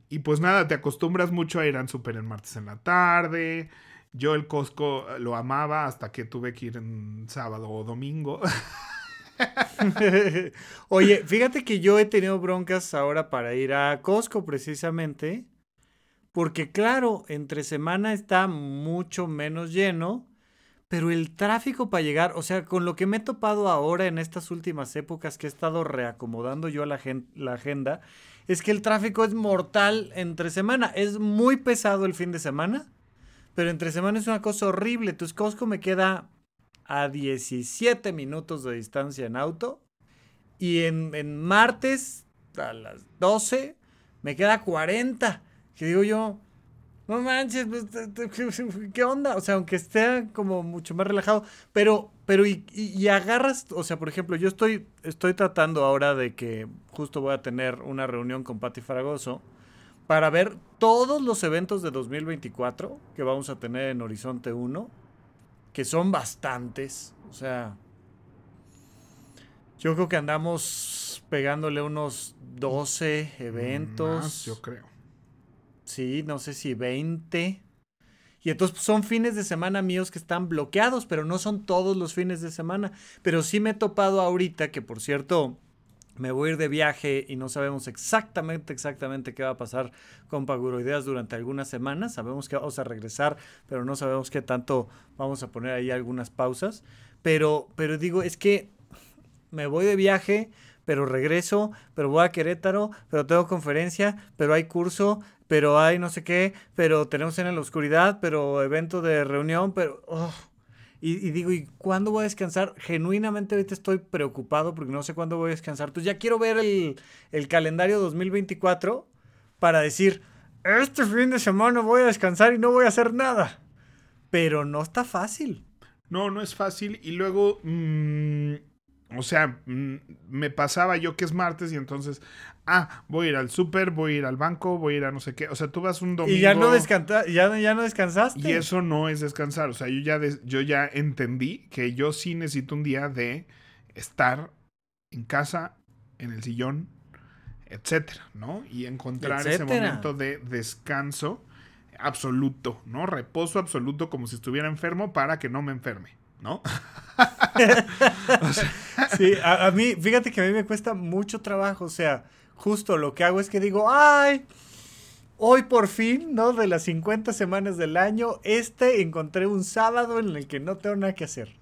y pues nada, te acostumbras mucho a ir al súper el martes en la tarde. Yo el Costco lo amaba hasta que tuve que ir en sábado o domingo. Oye, fíjate que yo he tenido broncas ahora para ir a Costco precisamente, porque claro, entre semana está mucho menos lleno, pero el tráfico para llegar, o sea, con lo que me he topado ahora en estas últimas épocas que he estado reacomodando yo la, la agenda, es que el tráfico es mortal entre semana. Es muy pesado el fin de semana, pero entre semana es una cosa horrible. Tus Costco me queda a 17 minutos de distancia en auto. Y en, en martes a las 12 me queda 40. Que digo yo, no manches, pues, ¿qué onda? O sea, aunque esté como mucho más relajado, pero, pero y, y, agarras, o sea, por ejemplo, yo estoy, estoy tratando ahora de que justo voy a tener una reunión con Patti Fragoso para ver todos los eventos de 2024 que vamos a tener en Horizonte 1, que son bastantes, o sea, yo creo que andamos pegándole unos 12 eventos. Más, yo creo. Sí, no sé si 20. Y entonces son fines de semana míos que están bloqueados, pero no son todos los fines de semana. Pero sí me he topado ahorita, que por cierto, me voy a ir de viaje y no sabemos exactamente, exactamente qué va a pasar con Paguroideas durante algunas semanas. Sabemos que vamos a regresar, pero no sabemos qué tanto vamos a poner ahí algunas pausas. Pero, pero digo, es que me voy de viaje, pero regreso, pero voy a Querétaro, pero tengo conferencia, pero hay curso, pero hay no sé qué, pero tenemos en la oscuridad, pero evento de reunión, pero... Oh. Y, digo, ¿y cuándo voy a descansar? Genuinamente ahorita estoy preocupado porque no sé cuándo voy a descansar. Entonces ya quiero ver el, el calendario 2024 para decir, este fin de semana voy a descansar y no voy a hacer nada. Pero no está fácil. No, no es fácil. Y luego... Mmm o sea, mm, me pasaba yo que es martes y entonces, ah, voy a ir al súper, voy a ir al banco, voy a ir a no sé qué. O sea, tú vas un domingo. Y ya no, descansa, ya, ya no descansaste. Y eso no es descansar. O sea, yo ya, yo ya entendí que yo sí necesito un día de estar en casa, en el sillón, etcétera, ¿no? Y encontrar ese momento de descanso absoluto, ¿no? Reposo absoluto como si estuviera enfermo para que no me enferme. ¿no? sí, a, mí, fíjate que a mí me cuesta mucho trabajo, o sea, justo lo que hago es que digo, ay, hoy por fin, ¿no? De las 50 semanas del año, este encontré un sábado en el que no tengo nada que hacer.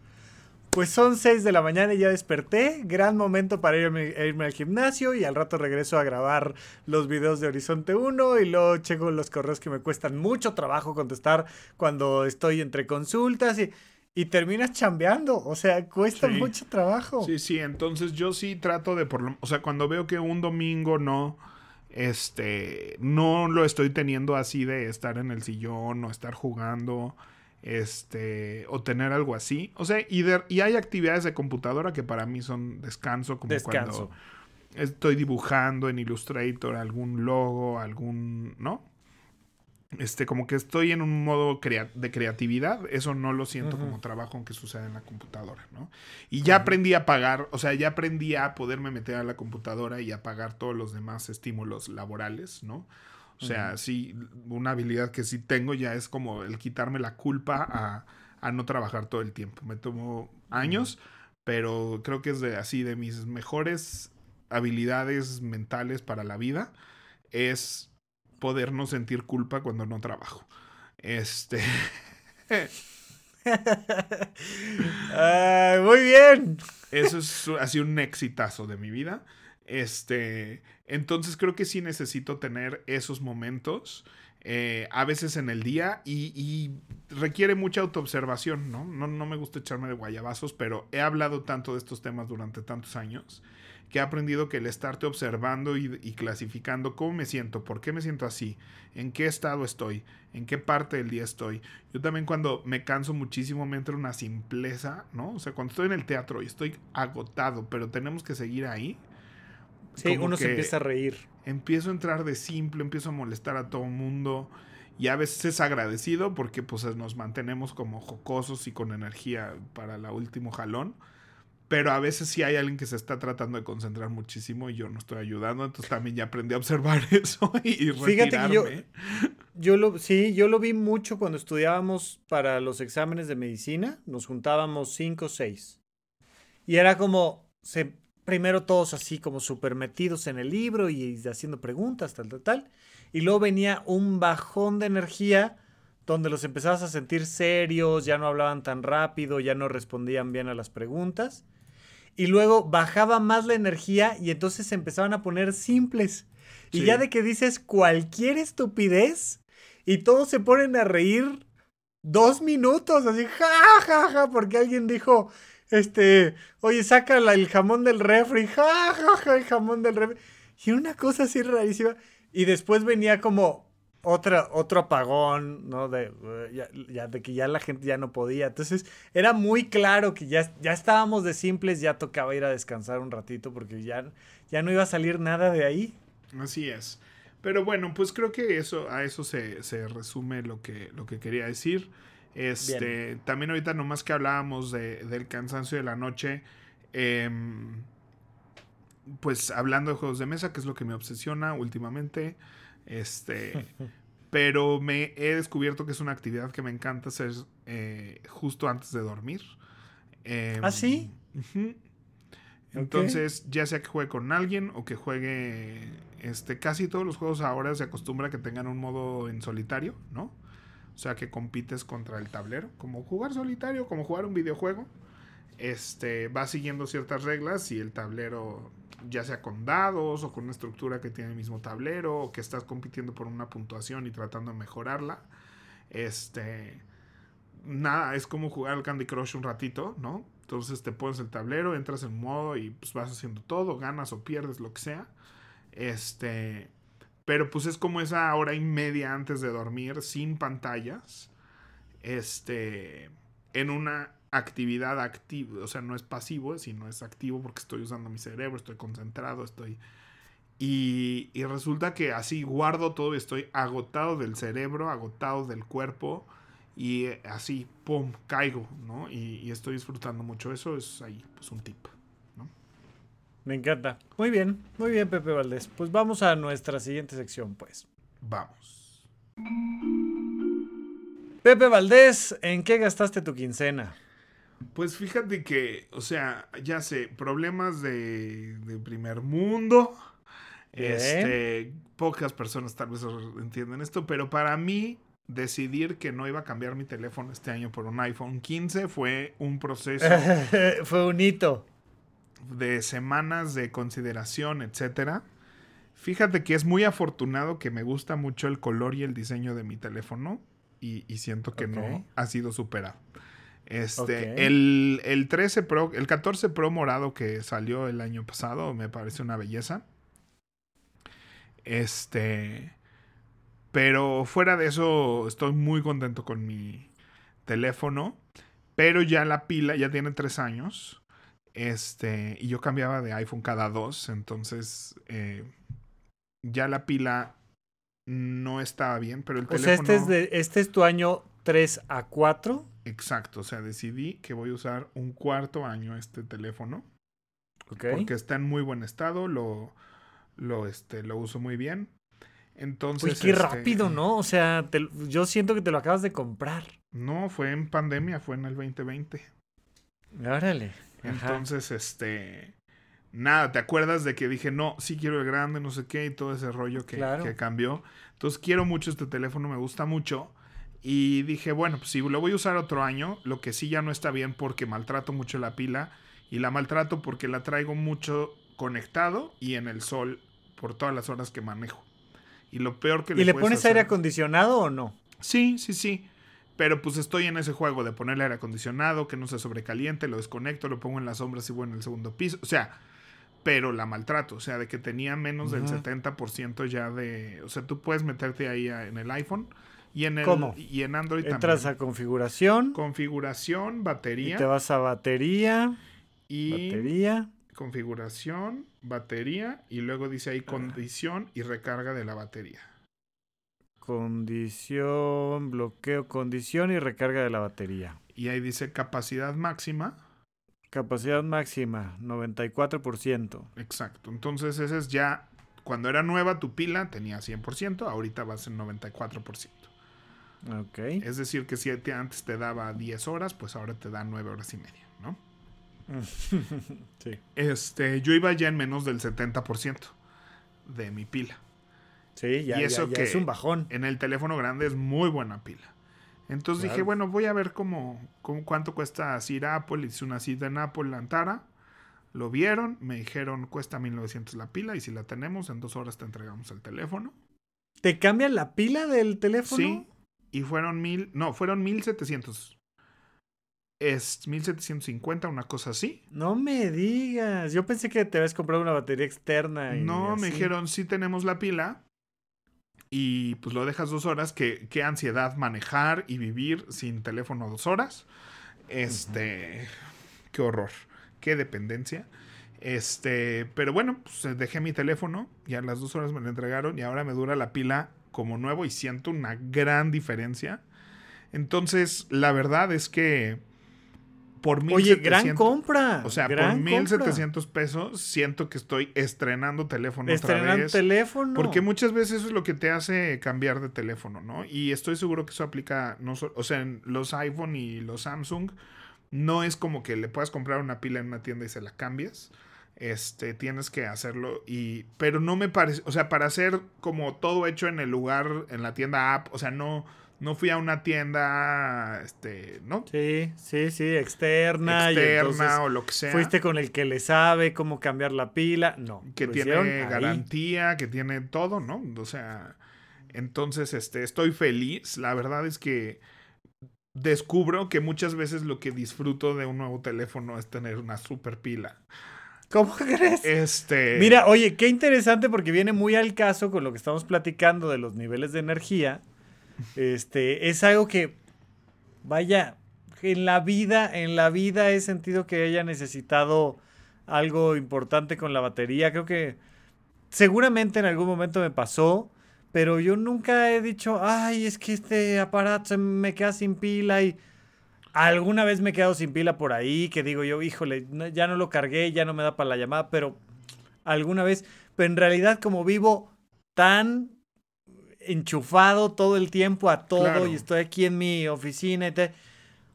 Pues son 6 de la mañana y ya desperté. Gran momento para irme, irme, al gimnasio y al rato regreso a grabar los videos de Horizonte 1 y luego checo los correos que me cuestan mucho trabajo contestar cuando estoy entre consultas y y terminas chambeando. O sea, cuesta mucho trabajo. Sí, sí, entonces yo sí trato de por lo, o sea, cuando veo que un domingo no este no lo estoy teniendo así de estar en el sillón o estar jugando este o tener algo así. O sea, y, y hay actividades de computadora que para mí son descanso como cuando estoy dibujando en Illustrator algún logo, algún, ¿no? Este, como que estoy en un modo de creatividad, eso no lo siento como trabajo aunque suceda en la computadora, ¿no? Y ya aprendí a pagar, o sea, ya aprendí a poderme meter a la computadora y apagar todos los demás estímulos laborales, ¿no? O sea, sí, una habilidad que sí tengo ya es como el quitarme la culpa a, a no trabajar todo el tiempo. Me tomó años, pero creo que es de así de mis mejores habilidades mentales para la vida es poder no sentir culpa cuando no trabajo. Este. muy bien. Eso es así un exitazo de mi vida. Este. Entonces creo que sí necesito tener esos momentos. Eh, a veces en el día y, y, requiere mucha autoobservación, ¿no? ¿no? No me gusta echarme de guayabazos, pero he hablado tanto de estos temas durante tantos años que he aprendido que el estarte observando y, clasificando cómo me siento, por qué me siento así, en qué estado estoy, en qué parte del día estoy. Yo también cuando me canso muchísimo me entra una simpleza, ¿no? O sea, cuando estoy en el teatro y estoy agotado, pero tenemos que seguir ahí. Sí, uno se empieza a reír. Empiezo a entrar de simple, empiezo a molestar a todo el mundo y a veces es agradecido porque pues nos mantenemos como jocosos y con energía para el último jalón pero a veces sí hay alguien que se está tratando de concentrar muchísimo y yo no estoy ayudando, entonces también ya aprendí a observar eso y, Fíjate que yo, yo lo, sí, yo lo vi mucho cuando estudiábamos para los exámenes de medicina, nos juntábamos cinco o seis. Y era como, se, primero todos así como súper metidos en el libro y haciendo preguntas, tal, tal, tal. Y luego venía un bajón de energía donde los empezabas a sentir serios, ya no hablaban tan rápido, ya no respondían bien a las preguntas. y luego bajaba más la energía y entonces se empezaban a poner simples. Y ya de que dices cualquier estupidez y todos se ponen a reír dos minutos, así, ja, ja, ja, porque alguien dijo, este, oye, saca el jamón del refri, ja, el jamón del refri. Y una cosa así rarísima. Y después venía como otra, otro apagón, ¿no? De, uh, ya, ya- de que ya la gente ya no podía. Entonces era muy claro que ya, ya estábamos de simples, ya tocaba ir a descansar un ratito porque ya, ya no iba a salir nada de ahí. Así es. Pero bueno, pues creo que eso, a eso se, se resume lo que, lo que quería decir. Este, también ahorita nomás que hablábamos de- del cansancio de la noche, em, pues hablando de juegos de mesa, que es lo que me obsesiona últimamente, este, pero me he descubierto que es una actividad que me encanta hacer eh, justo antes de dormir. Em, ¿Ah, sí? Entonces, ya sea que juegue con alguien o que juegue, este, casi todos los juegos ahora se acostumbra a que tengan un modo en solitario, ¿no? O sea, que compites contra el tablero, como jugar solitario, como jugar un videojuego. Este, va siguiendo ciertas reglas y el tablero, ya sea con dados o con una estructura que tiene el mismo tablero, o que estás compitiendo por una puntuación y tratando de mejorarla. Este, nada, es como jugar al Candy Crush un ratito, ¿no? Entonces te pones el tablero, entras en modo y pues vas haciendo todo, ganas o pierdes, lo que sea. Este, pero pues es como esa hora y media antes de dormir, sin pantallas. Este, en una actividad activa, o sea, no es pasivo, sino es activo porque estoy usando mi cerebro, estoy concentrado, estoy... Y, y resulta que así guardo todo y estoy agotado del cerebro, agotado del cuerpo y así, pum, caigo, ¿no? Y, y estoy disfrutando mucho eso, es ahí, pues un tip. Me encanta. Muy bien, muy bien, Pepe Valdés. Pues vamos a nuestra siguiente sección, pues. Vamos. Pepe Valdés, ¿en qué gastaste tu quincena? Pues fíjate que, o sea, ya sé, problemas de, de primer mundo. Bien. Este, pocas personas tal vez entienden esto, pero para mí decidir que no iba a cambiar mi teléfono este año por un iPhone 15 fue un proceso Fue un hito. De semanas de consideración, etcétera. Fíjate que es muy afortunado que me gusta mucho el color y el diseño de mi teléfono y, y siento que no ha sido superado. Este, el, el 13 Pro, el 14 Pro morado que salió el año pasado me parece una belleza. Este, pero fuera de eso estoy muy contento con mi teléfono, pero ya la pila ya tiene tres años. Este, y yo cambiaba de iPhone cada dos, entonces eh, ya la pila no estaba bien, pero el O sea, este es, de, este es tu año 3 a 4. Exacto, o sea, decidí que voy a usar un cuarto año este teléfono, Ok. porque está en muy buen estado, lo, lo, este, lo uso muy bien. Entonces... Uy, qué este, rápido, ¿no? O sea, te- yo siento que te lo acabas de comprar. No, fue en pandemia, fue en el 2020. Órale. Ajá. Entonces, este. Nada, ¿te acuerdas de que dije, no, sí quiero el grande, no sé qué, y todo ese rollo que, Claro. que cambió? Entonces, quiero mucho este teléfono, me gusta mucho. Y dije, bueno, pues si lo voy a usar otro año, lo que sí ya no está bien porque maltrato mucho la pila. Y la maltrato porque la traigo mucho conectado y en el sol por todas las horas que manejo. Y lo peor que ¿Y le pones hacer- aire acondicionado o no? Sí, sí, sí. Pero pues estoy en ese juego de ponerle aire acondicionado, que no se sobrecaliente, lo desconecto, lo pongo en la sombra si voy en el segundo piso. O sea, pero la maltrato. O sea, de que tenía menos del Ujú. 70% ya de. O sea, tú puedes meterte ahí a- en el iPhone y en el ¿Cómo? y en Android Entras también. a configuración Configuración, y batería te vas a batería, y batería. configuración, batería y luego dice Ah. ahí condición y recarga de la batería. Condición, bloqueo, condición y recarga de la batería. Y ahí dice capacidad máxima. Capacidad máxima, 94%. Exacto. Entonces, ese es ya. Cuando era nueva tu pila tenía 100%, ahorita vas en 94%. Ok. Es decir, que si te- antes te daba 10 horas, pues ahora te da 9 horas y media, ¿no? sí. Este, yo iba ya en menos del 70% de mi pila. Sí, ya, Y eso ya que- es un bajón. En el teléfono grande es muy buena pila. Entonces dije, bueno, voy a ver cómo, cómo- cuánto cuesta ir a Apple. Hice una cita en Apple, Antara. Lo vieron, me dijeron cuesta 1900 la pila y si la tenemos en dos horas te entregamos el teléfono. ¿Te cambian la pila del teléfono? Sí, y fueron mil, no, fueron 1700. Es 1750, una cosa así. No me digas. Yo pensé que te habías comprado una batería externa. Y no, me dijeron, sí tenemos la pila. Y pues lo dejas dos horas. Qué, qué ansiedad manejar y vivir sin teléfono dos horas. Este. Qué horror. Qué dependencia. Este. Pero bueno, pues dejé mi teléfono. Y a las dos horas me lo entregaron. Y ahora me dura la pila como nuevo. Y siento una gran diferencia. Entonces, la verdad es que por 1700, Oye, gran compra. O sea, por 1700 pesos siento que estoy estrenando teléfono otra Estrenan vez. teléfono. Porque muchas veces eso es lo que te hace cambiar de teléfono, ¿no? Y estoy seguro que eso aplica, no so- o sea, en los iPhone y los Samsung, no es como que le puedas comprar una pila en una tienda y se la cambias. Este, tienes que hacerlo y... Pero no me parece, o sea, para hacer como todo hecho en el lugar, en la tienda app, o sea, no, no fui a una tienda, este, ¿no? Sí, sí, sí, externa. Externa o lo que sea. Fuiste con el que le sabe cómo cambiar la pila. No. que tiene ahí. garantía, que tiene todo, ¿no? O sea, entonces, este, estoy feliz. La verdad es que descubro que muchas veces lo que disfruto de un nuevo teléfono es tener una super pila. ¿Cómo crees? Este. Mira, oye, qué interesante porque viene muy al caso con lo que estamos platicando de los niveles de energía. Este, es algo que, vaya, en la vida, en la vida he sentido que haya necesitado algo importante con la batería. Creo que seguramente en algún momento me pasó, pero yo nunca he dicho, ay, es que este aparato me queda sin pila y alguna vez me he quedado sin pila por ahí, que digo yo, híjole, ya no lo cargué, ya no me da para la llamada, pero alguna vez, pero en realidad como vivo tan enchufado todo el tiempo a todo Claro. y estoy aquí en mi oficina y te...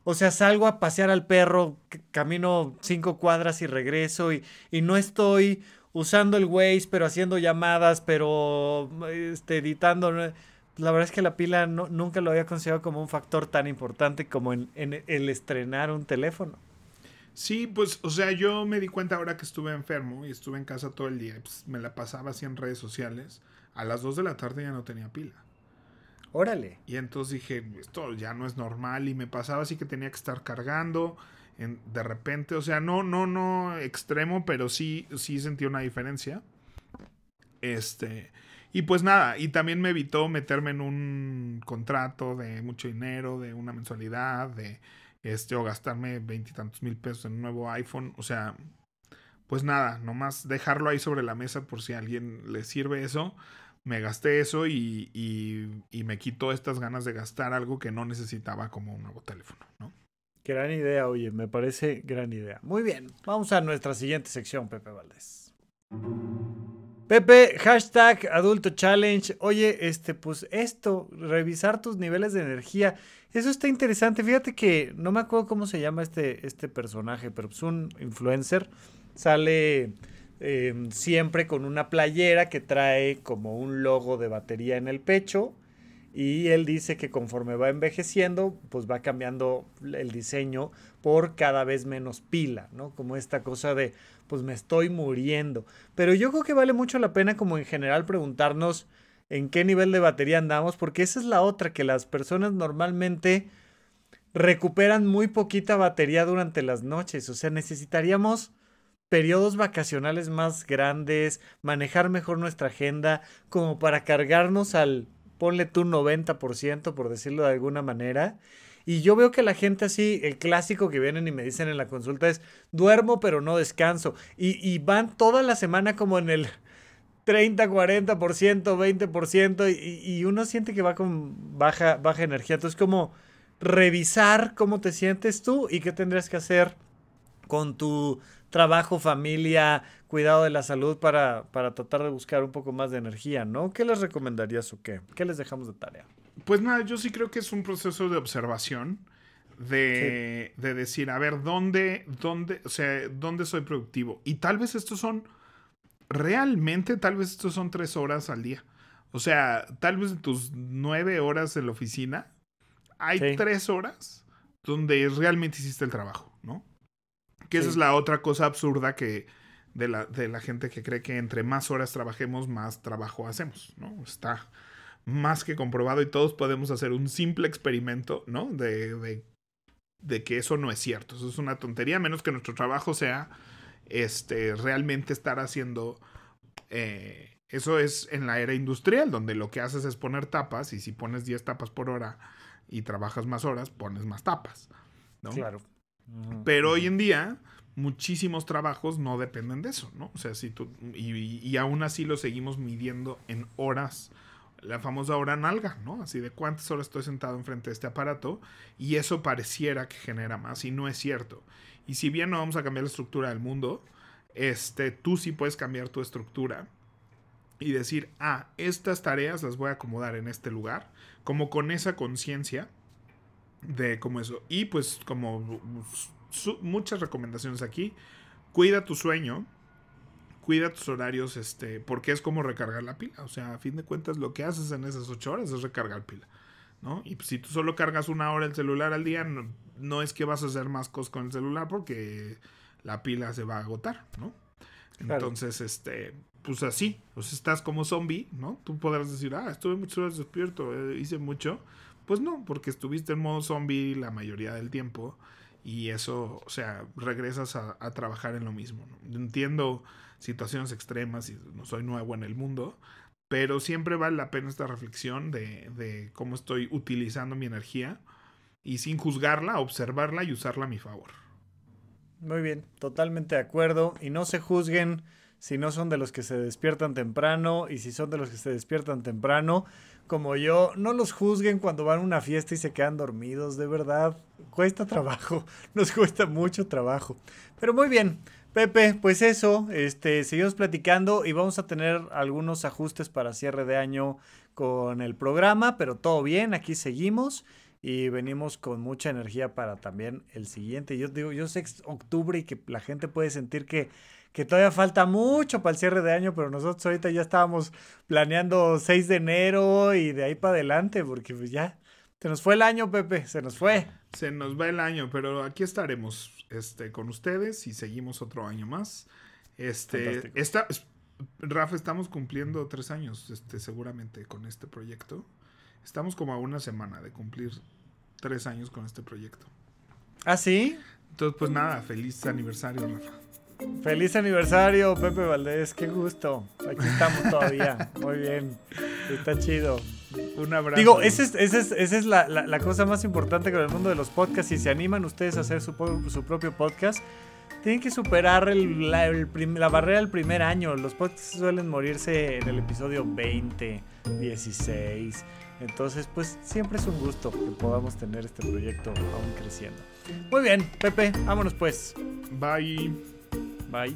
O sea, salgo a pasear al perro, camino cinco cuadras y regreso y, y no estoy usando el Waze, pero haciendo llamadas, pero este, editando. La verdad es que la pila no- nunca lo había considerado como un factor tan importante como en, en el estrenar un teléfono. Sí, pues, o sea, yo me di cuenta ahora que estuve enfermo y estuve en casa todo el día. pues, me la pasaba así en redes sociales. A las 2 de la tarde ya no tenía pila. Órale. Y entonces dije, esto ya no es normal y me pasaba así que tenía que estar cargando en- de repente, o sea, no, no, no extremo, pero sí, sí sentí una diferencia. Este, y pues nada, y también me evitó meterme en un contrato de mucho dinero, de una mensualidad, de este, o gastarme veintitantos mil pesos en un nuevo iPhone, o sea, pues nada, nomás dejarlo ahí sobre la mesa por si a alguien le sirve eso me gasté eso y, y- me quitó estas ganas de gastar algo que no necesitaba como un nuevo teléfono, ¿no? Gran idea, oye, me parece gran idea. Muy bien, vamos a nuestra siguiente sección, Pepe Valdés. Pepe, hashtag adulto challenge. Oye, este, pues esto, revisar tus niveles de energía. Eso está interesante. Fíjate que no me acuerdo cómo se llama este, este personaje, pero es un influencer. Sale eh, siempre con una playera que trae como un logo de batería en el pecho. Y él dice que conforme va envejeciendo, pues va cambiando el diseño por cada vez menos pila, ¿no? Como esta cosa de, pues me estoy muriendo. Pero yo creo que vale mucho la pena como en general preguntarnos en qué nivel de batería andamos, porque esa es la otra, que las personas normalmente recuperan muy poquita batería durante las noches. O sea, necesitaríamos periodos vacacionales más grandes, manejar mejor nuestra agenda, como para cargarnos al, ponle tú 90%, por decirlo de alguna manera. Y yo veo que la gente así, el clásico que vienen y me dicen en la consulta es, duermo pero no descanso. Y, y van toda la semana como en el 30, 40%, 20%, y, y uno siente que va con baja, baja energía. Entonces, como revisar cómo te sientes tú y qué tendrías que hacer con tu trabajo, familia, cuidado de la salud para, para tratar de buscar un poco más de energía, ¿no? ¿Qué les recomendarías o qué? ¿Qué les dejamos de tarea? Pues nada, yo sí creo que es un proceso de observación, de, de decir, a ver, ¿dónde, dónde, o sea, dónde soy productivo? Y tal vez estos son, realmente, tal vez estos son tres horas al día. O sea, tal vez de tus nueve horas en la oficina, hay Sí. tres horas donde realmente hiciste el trabajo, ¿no? Que esa es la otra cosa absurda que de la, de la gente que cree que entre más horas trabajemos, más trabajo hacemos, ¿no? Está más que comprobado y todos podemos hacer un simple experimento, ¿no? De, de, de que eso no es cierto. Eso es una tontería, a menos que nuestro trabajo sea este, realmente estar haciendo... Eh, eso es en la era industrial, donde lo que haces es poner tapas y si pones 10 tapas por hora y trabajas más horas, pones más tapas. ¿no? Claro. Pero hoy en día, muchísimos trabajos no dependen de eso, ¿no? O sea, si tú. Y, y aún así lo seguimos midiendo en horas. La famosa hora nalga, ¿no? Así de cuántas horas estoy sentado enfrente de este aparato. Y eso pareciera que genera más. Y no es cierto. Y si bien no vamos a cambiar la estructura del mundo, este, tú sí puedes cambiar tu estructura y decir, ah, estas tareas las voy a acomodar en este lugar, como con esa conciencia de como eso. Y pues como su, muchas recomendaciones aquí, cuida tu sueño, cuida tus horarios, este, porque es como recargar la pila. O sea, a fin de cuentas lo que haces en esas ocho horas es recargar pila. ¿no? Y pues, si tú solo cargas una hora el celular al día, no, no, es que vas a hacer más cosas con el celular porque la pila se va a agotar, ¿no? Entonces, este, pues así, pues estás como zombie, ¿no? Tú podrás decir, ah, estuve muchas horas despierto, eh, hice mucho. Pues no, porque estuviste en modo zombie la mayoría del tiempo y eso, o sea, regresas a, trabajar en lo mismo. ¿no? Entiendo situaciones extremas y no soy nuevo en el mundo, pero siempre vale la pena esta reflexión de, de cómo estoy utilizando mi energía y sin juzgarla, observarla y usarla a mi favor. Muy bien, totalmente de acuerdo. Y no se juzguen si no son de los que se despiertan temprano y si son de los que se despiertan temprano, como yo, no los juzguen cuando van a una fiesta y se quedan dormidos, de verdad, cuesta trabajo, nos cuesta mucho trabajo. Pero muy bien, Pepe, pues eso, este, seguimos platicando y vamos a tener algunos ajustes para cierre de año con el programa, pero todo bien, aquí seguimos y venimos con mucha energía para también el siguiente. Yo digo, yo sé que es octubre y que la gente puede sentir que que todavía falta mucho para el cierre de año, pero nosotros ahorita ya estábamos planeando 6 de enero y de ahí para adelante, porque pues ya se nos fue el año, Pepe, se nos fue. Se nos va el año, pero aquí estaremos este, con ustedes y seguimos otro año más. Este, esta, Rafa, estamos cumpliendo tres años, este, seguramente, con este proyecto. Estamos como a una semana de cumplir tres años con este proyecto. ¿Ah, sí? Entonces, pues nada, feliz aniversario, Rafa. Feliz aniversario, Pepe Valdés, qué gusto. Aquí estamos todavía. Muy bien. Está chido. Un abrazo. Digo, esa es, esa es, esa es la, la, la, cosa más importante con el mundo de los podcasts. Si se animan ustedes a hacer su, su propio podcast, tienen que superar el, la, el prim, la, barrera del primer año. Los podcasts suelen morirse en el episodio 20, 16. Entonces, pues siempre es un gusto que podamos tener este proyecto aún creciendo. Muy bien, Pepe, vámonos pues. Bye. Bye.